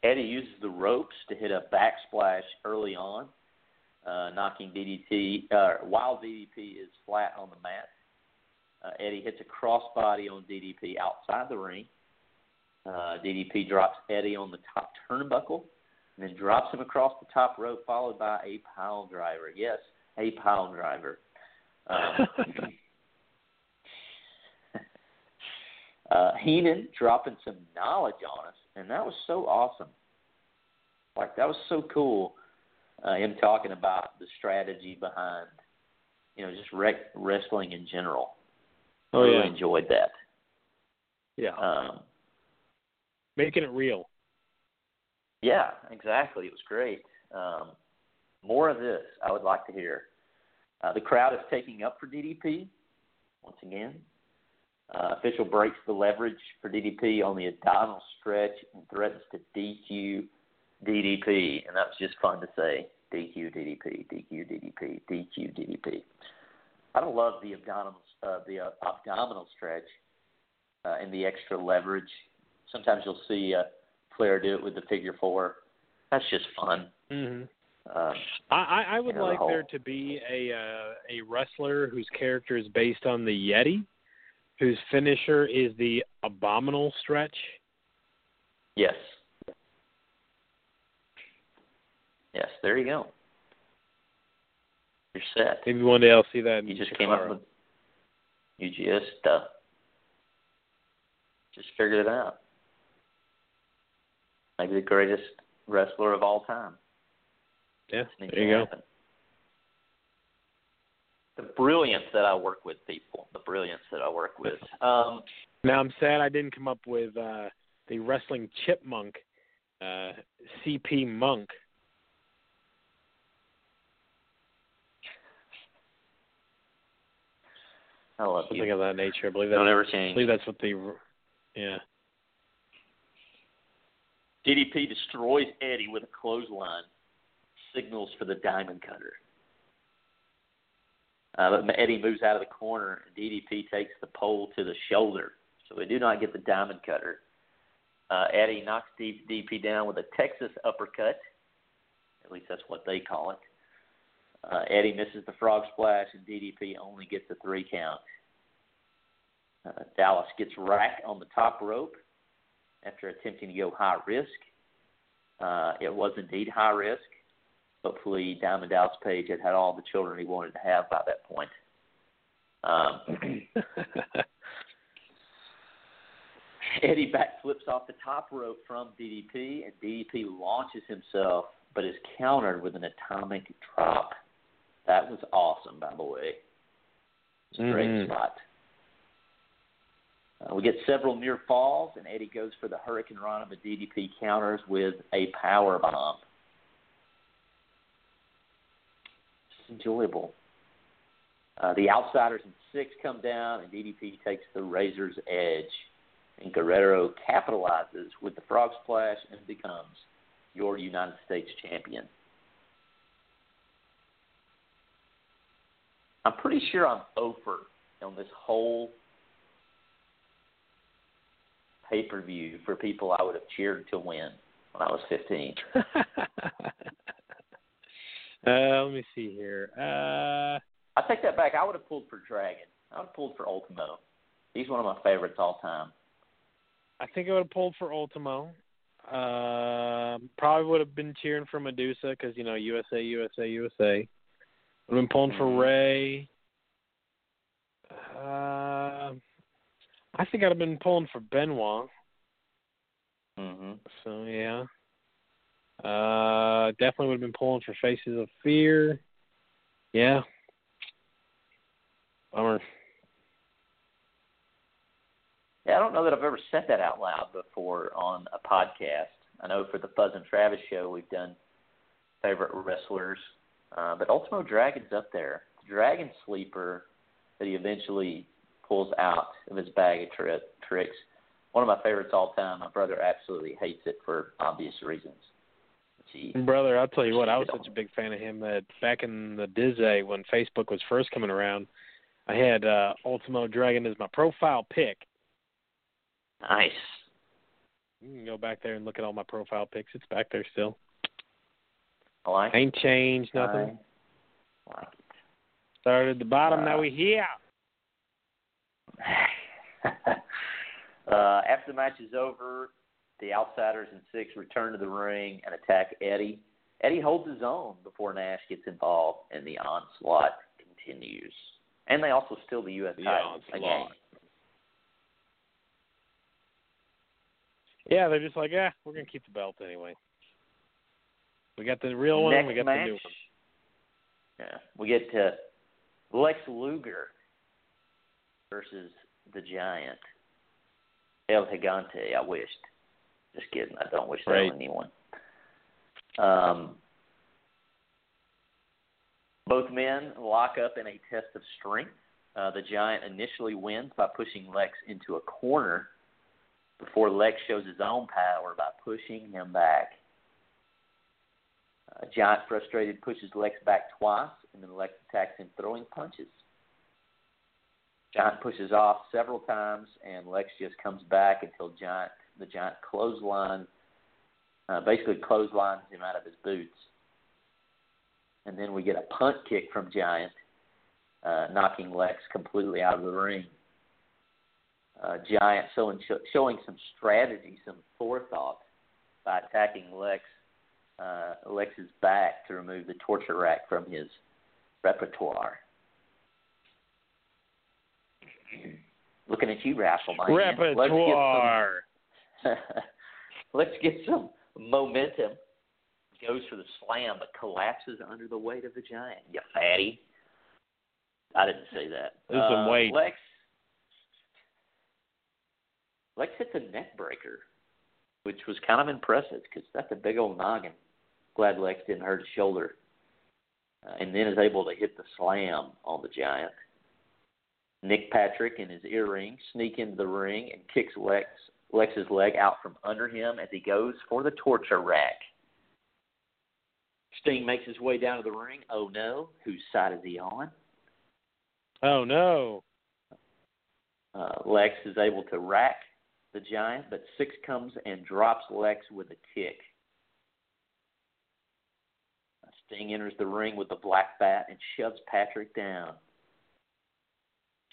Eddie uses the ropes to hit a backsplash early on, uh, knocking DDT uh, while DDP is flat on the mat. Uh, Eddie hits a crossbody on DDP outside the ring. Uh, DDP drops Eddie on the top turnbuckle and then drops him across the top rope, followed by a pile driver. Yes, a pile driver. Um, uh, Heenan dropping some knowledge on us, and that was so awesome. Like that was so cool. Uh, him talking about the strategy behind, you know, just rec- wrestling in general. oh really enjoyed that. yeah, Um, making it real. yeah, exactly. It was great. Um, more of this, I would like to hear. Uh, the crowd is taking up for DDP once again. Uh, official breaks the leverage for DDP on the abdominal stretch and threatens to DQ DDP, and that was just fun to say. DQ DDP, DQ DDP, DQ DDP. I don't love the abdominal uh, the uh, abdominal stretch uh, and the extra leverage. Sometimes you'll see a player do it with the figure four. That's just fun. hmm Um, I, I, would You know, the like there to be a uh, a wrestler whose character is based on the Yeti, whose finisher is the abominal stretch. yes. Yes, there you go. You're set. Maybe one day I'll see that. You just came up with. You just uh, just figured it out. Maybe the greatest wrestler of all time. Yeah, there you go. The brilliance that I work with, people. The brilliance that I work with. Um, Now I'm sad I didn't come up with uh, the wrestling chipmunk, uh, CP Monk. I love something you. of that nature. I believe that's Don't ever I believe that's what the yeah. DDP destroys Eddie with a clothesline. Signals for the diamond cutter. Uh, but Eddie moves out of the corner. DDP takes the pole to the shoulder, so we do not get the diamond cutter. Uh, Eddie knocks DDP down with a Texas uppercut. At least that's what they call it. Uh, Eddie misses the frog splash, and DDP only gets a three count. Uh, Dallas gets racked on the top rope after attempting to go high risk. Uh, it was indeed high risk. Hopefully, Diamond Dallas Page had had all the children he wanted to have by that point. Um, Eddie backflips off the top rope from DDP, and DDP launches himself, but is countered with an atomic drop. That was awesome, by the way. It's a great Mhm. spot. Uh, we get several near falls, and Eddie goes for the Hurricane Rana, but DDP counters with a power bomb. It's enjoyable. Uh, the Outsiders and six come down, and DDP takes the Razor's edge. And Guerrero capitalizes with the Frog Splash and becomes your United States champion. I'm pretty sure I'm over on this whole pay per view for people I would have cheered to win when I was 15. uh, let me see here. Uh, I take that back. I would have pulled for Dragon. I would have pulled for Ultimo. He's one of my favorites all time. I think I would have pulled for Ultimo. Um, probably would have been cheering for Madusa because you know USA, USA, USA. Would have been pulling for Mhm. Rey. Uh, I think I'd have been pulling for Benoit. hmm So yeah. Uh, definitely would have been pulling for Faces of Fear. Yeah. Bummer. Yeah, I don't know that I've ever said that out loud before on a podcast. I know for the Fuzz and Travis show we've done favorite wrestlers, uh, but Ultimo Dragon's up there. Dragon sleeper that he eventually pulls out of his bag of tri- tricks. One of my favorites all time. My brother absolutely hates it for obvious reasons. He, Brother, I'll tell you what, I was such a big fan of him that back in the Dizzy when Facebook was first coming around, I had uh Ultimo Dragon as my profile pic. nice. You can go back there and look at all my profile pics. It's back there still. I like it. Ain't changed nothing. I like Started at the bottom, now Uh, we here. uh, after the match is over, the Outsiders and Six return to the ring and attack Eddie. Eddie holds his own before Nash gets involved, and the onslaught continues. And they also steal the U.S. The title again. Yeah, they're just like, yeah, we're gonna keep the belt anyway. We got the real one, Next we got match, the new one. Yeah, we get to Lex Luger versus the Giant. El Gigante, I wished. Just kidding. I don't wish that Right. on anyone. Um, both men lock up in a test of strength. Uh, the Giant initially wins by pushing Lex into a corner before Lex shows his own power by pushing him back. Uh, Giant, frustrated, pushes Lex back twice, and then Lex attacks him, throwing punches. Giant pushes off several times, and Lex just comes back until Giant, the Giant clothesline, uh, basically clotheslines him out of his boots. And then we get a punt kick from Giant, uh, knocking Lex completely out of the ring. Uh, Giant showing, showing some strategy, some forethought by attacking Lex uh, Lex's back to remove the torture rack from his repertoire. Looking at you, Raffleman. Repertoire. Let's get some, some momentum. Goes for the slam, but collapses under the weight of the giant. You fatty. I didn't say that. There's some Uh, weight. Lex. Lex hits a neck breaker, which was kind of impressive because that's a big old noggin. Glad Lex didn't hurt his shoulder. Uh, and then is able to hit the slam on the giant. Nick Patrick in his earring sneak into the ring and kicks Lex Lex's leg out from under him as he goes for the torture rack. Sting makes his way down to the ring. Oh no, whose side is he on? Oh no. Uh, Lex is able to rack the giant, but Six comes and drops Lex with a kick. Sting enters the ring with the black bat and shoves Patrick down.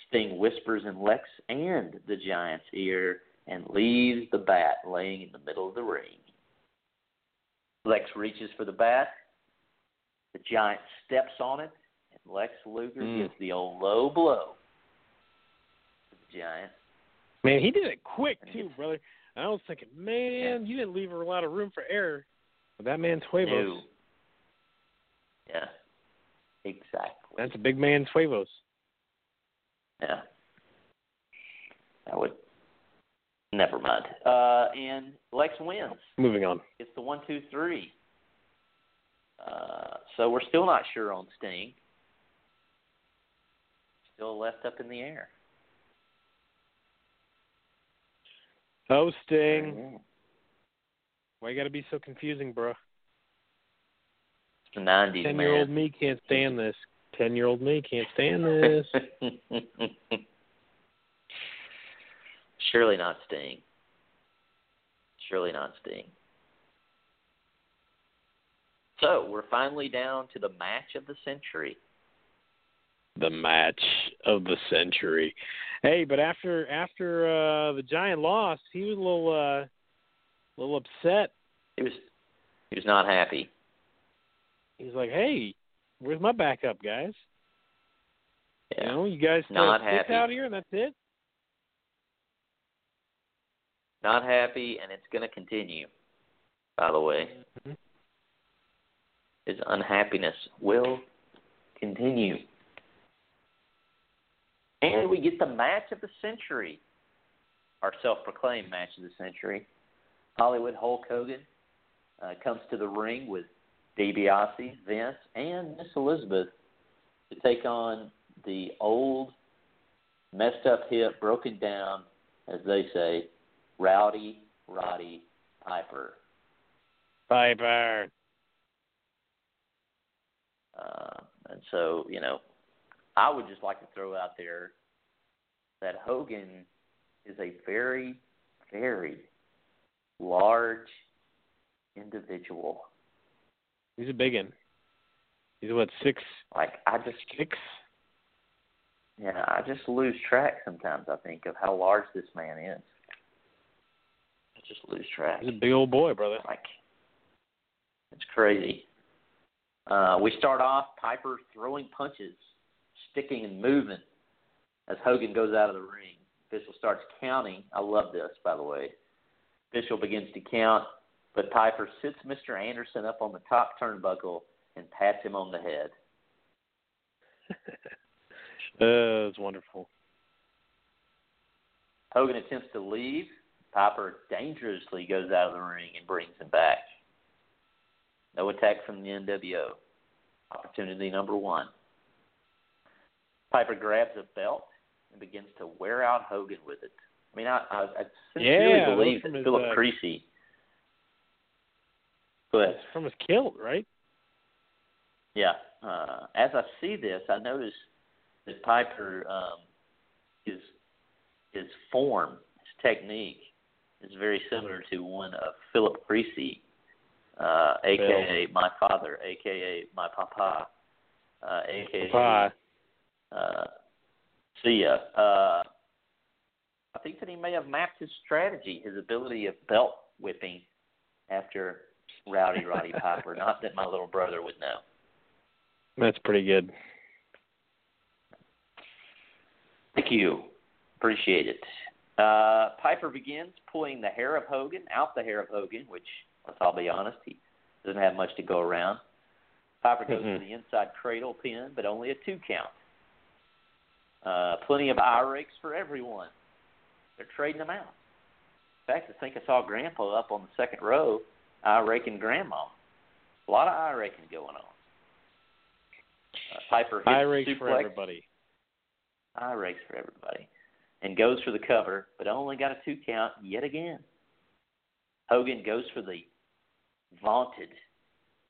Sting whispers in Lex and the giant's ear and leaves the bat laying in the middle of the ring. Lex reaches for the bat. The giant steps on it, and Lex Luger Mm. gives the old low blow to the giant. Man, he did it quick too, brother. I was thinking, man, you didn't leave a lot of room for error. But that man's huevos. No. Yeah. Exactly. That's a big man's huevos. Yeah. I would. Never mind. Uh, and Lex wins. Moving on. It's the one, two, three. Uh, so we're still not sure on Sting. Still left up in the air. Oh, Sting. Why you got to be so confusing, bro? It's the nineties, Ten year old me can't stand this. Ten year old me can't stand this. Surely not Sting. Surely not Sting. So we're finally down to the match of the century. the match of the century. Hey, but after after uh the Giant lost, he was a little uh a little upset. He was he was not happy. He's like, "Hey, where's my backup, guys? Yeah. You know, you guys Not happy. out here, and that's it." Not happy, and it's going to continue. By the way, Mhm. his unhappiness will continue. And we get the match of the century, our self-proclaimed match of the century. Hollywood Hulk Hogan uh, comes to the ring with DiBiase, Vince, and Miss Elizabeth to take on the old, messed up hip, broken down, as they say, Rowdy Roddy Piper. Piper. Uh, and so, you know, I would just like to throw out there that Hogan is a very, very large individual. He's a big one. He's what six Like I just, six? yeah, I just lose track sometimes. I think of how large this man is. Just lose track. He's a big old boy, brother. Like it's crazy. Uh, we start off Piper throwing punches, sticking and moving as Hogan goes out of the ring. Official starts counting. I love this, by the way. Official begins to count, but Piper sits Mr. Anderson up on the top turnbuckle and pats him on the head. Uh, it's wonderful. Hogan attempts to leave. Piper dangerously goes out of the ring and brings him back. No attack from the NWO. Opportunity number one. Piper grabs a belt and begins to wear out Hogan with it. I mean, I, I, I sincerely Yeah, believe that Philip uh, Creasy. It's from his kilt, right? Yeah. Uh, as I see this, I notice that Piper, um, his his form, his technique, is very similar to one of Philip Creasy, uh, aka my father, aka my papa, uh, aka Papa. uh, see ya. Uh, I think that he may have mapped his strategy, his ability of belt whipping after Rowdy Roddy Piper. Not that my little brother would know. That's pretty good. Thank you. Appreciate it. Uh, Piper begins pulling the hair of Hogan out the hair of Hogan, which, let's all be honest, he doesn't have much to go around. Piper goes Mm-mm. to the inside cradle pin, but only a two count. Uh, plenty of eye rakes for everyone. They're trading them out. In fact, I think I saw Grandpa up on the second row, eye raking Grandma. A lot of eye raking going on. Uh, Piper hits I the rake for everybody. High race for everybody. And goes for the cover, but only got a two count yet again. Hogan goes for the vaunted,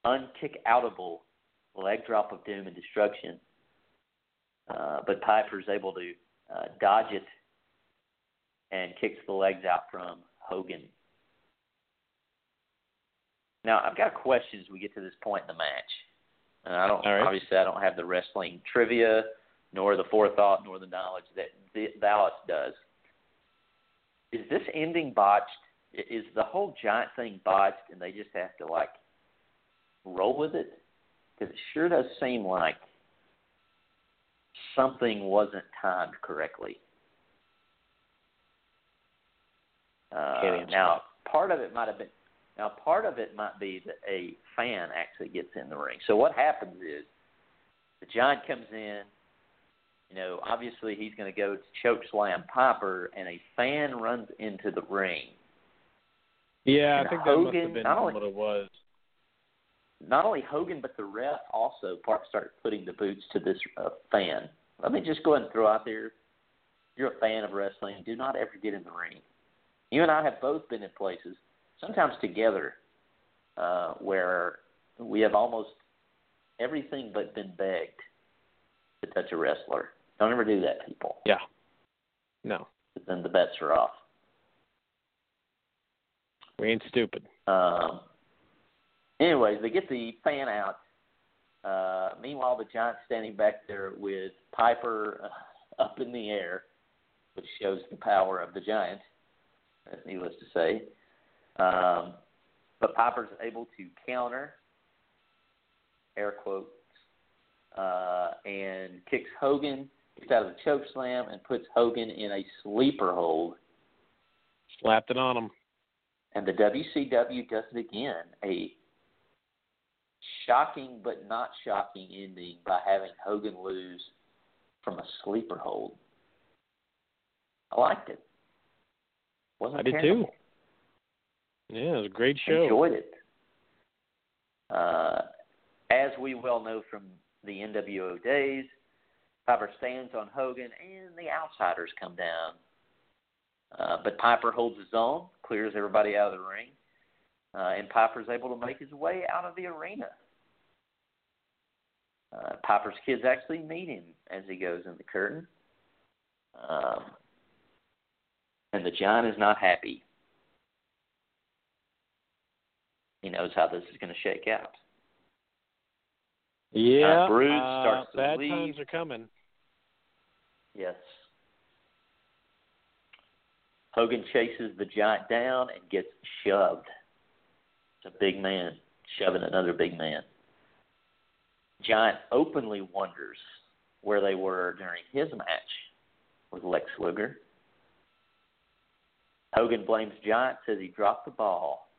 unkick outable leg drop of doom and destruction. Uh, but Piper's able to uh, dodge it and kicks the legs out from Hogan. Now, I've got a question as we get to this point in the match. And I don't right. obviously I don't have the wrestling trivia, nor the forethought, nor the knowledge that Dallas does. Is this ending botched? Is the whole giant thing botched, and they just have to like roll with it? Because it sure does seem like something wasn't timed correctly. Uh, now, part of it might have been. Now, part of it might be that a fan actually gets in the ring. So what happens is the giant comes in. You know, obviously he's going to go to choke slam Piper, and a fan runs into the ring. Yeah, And I think that must Hogan, have been not only- what it was. Not only Hogan, but the ref also part started putting the boots to this uh, fan. Let me just go ahead and throw out there: you're a fan of wrestling. Do not ever get in the ring. You and I have both been in places, sometimes together, uh, where we have almost everything but been begged to touch a wrestler. Don't ever do that, people. Yeah. No, Then the bets are off. we ain't stupid. Um, anyways, they get the fan out. Uh, meanwhile, the Giant's standing back there with Piper uh, up in the air, which shows the power of the Giant, needless to say. Um, but Piper's able to counter, air quotes, uh, and kicks Hogan, gets out of the choke slam, and puts Hogan in a sleeper hold Slapped it on him. and the WCW does it again. A shocking but not shocking ending by having Hogan lose from a sleeper hold. I liked it. Wasn't I did terrible. too. Yeah, it was a great show. Enjoyed it. Uh, as we well know from the NWO days, Piper stands on Hogan, and the outsiders come down. Uh, but Piper holds his own, clears everybody out of the ring, uh, and Piper's able to make his way out of the arena. Uh, Piper's kids actually meet him as he goes in the curtain. Um, and the Giant is not happy. He knows how this is going to shake out. Yeah, Brood uh, starts to bad leave. times are coming. Yes. Hogan chases the giant down and gets shoved. It's a big man shoving another big man. Giant openly wonders where they were during his match with Lex Luger. Hogan blames Giant, says he dropped the ball.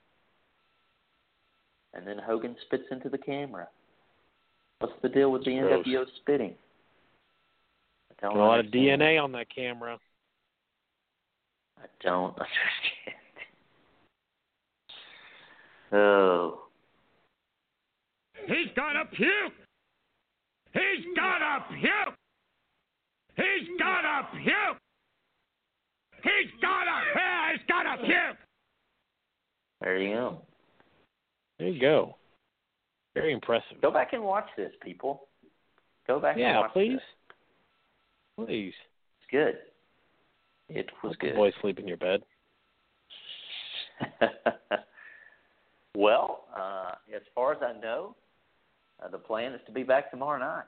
And then Hogan spits into the camera. What's the deal with the Gross. NWO spitting? I A don't lot of. DNA on that camera. I don't understand. Oh. He's gonna puke! He's gonna puke! He's gonna puke! He's gonna, yeah, he's gonna puke! There you go. There you go. Very impressive. Go back and watch this, people. Go back and Yeah, watch please. this. Please. It's good. It was good. boy sleep in your bed. well, uh, as far as I know, uh, the plan is to be back tomorrow night.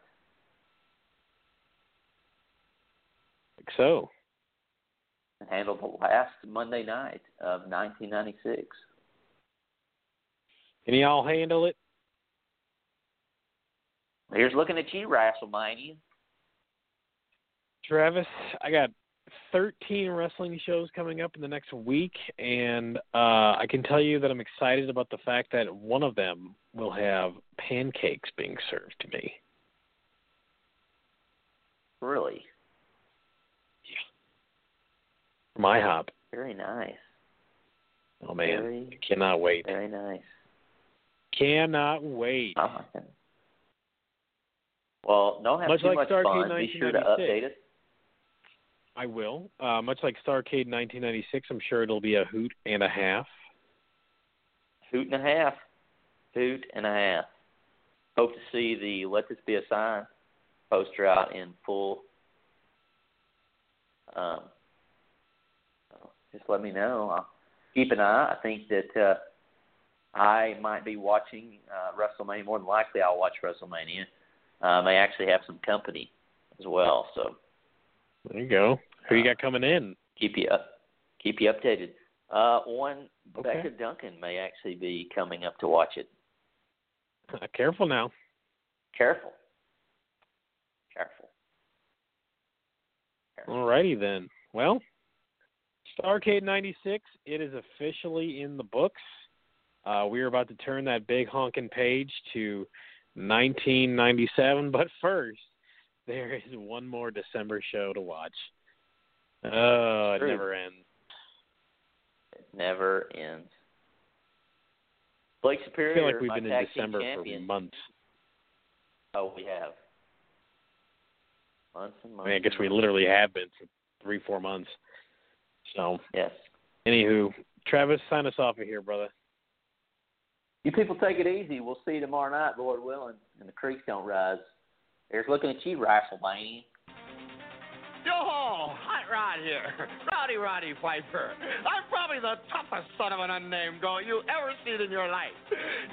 So. and handle the last Monday night of 1996. Can y'all handle it? Here's looking at you, WrestleMania. Travis, I got 13 wrestling shows coming up in the next week, and uh, I can tell you that I'm excited about the fact that one of them will have pancakes being served to me. Really, Yeah. From IHOP. very nice. Oh, man. Very, cannot wait. very nice. Cannot wait. It. Well, don't have Much too like much Starrcade fun. Be sure to update us. I will. Uh, much like Starrcade 1996, I'm sure it'll be a hoot and a half. Hoot and a half. Hoot and a half. Hope to see the Let This Be a Sign poster out in full. Um, just let me know. I'll keep an eye. I think that uh, I might be watching uh, WrestleMania. More than likely, I'll watch WrestleMania. Uh, may actually have some company as well. So There you go. Who you got coming in? keep you up, keep you updated. Uh, one Okay. Becca Duncan may actually be coming up to watch it. Careful now. Careful, careful. Alrighty then. Well, Starrcade 96, it is officially in the books. Uh, we are about to turn that big honking page to 1997, but first, there is one more December show to watch. Oh, it True. never ends. It never ends. Blake Superior. I feel like we've been in December champion. for months. Oh, we have. Months and I months. mean, I guess we literally have been for three, four months. So, Yes. anywho, Travis, sign us off of here, brother. You people take it easy. We'll see you tomorrow night, Lord willing, and the creeks don't rise. Here's looking at you, Wrestlemania. Yo Rod here. Rowdy Roddy Piper. I'm probably the toughest son of an unnamed goat you ever seen in your life.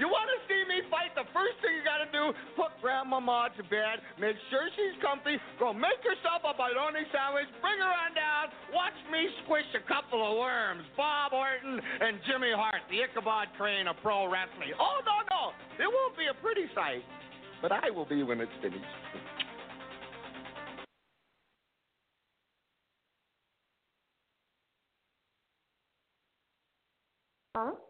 You want to see me fight? The first thing you got to do, put Grandmama to bed, make sure she's comfy, go make yourself a bologna sandwich, bring her on down, watch me squish a couple of worms, Bob Orton and Jimmy Hart, the Ichabod Crane of pro wrestling. Oh, no, no. It won't be a pretty sight, but I will be when it's finished. Huh?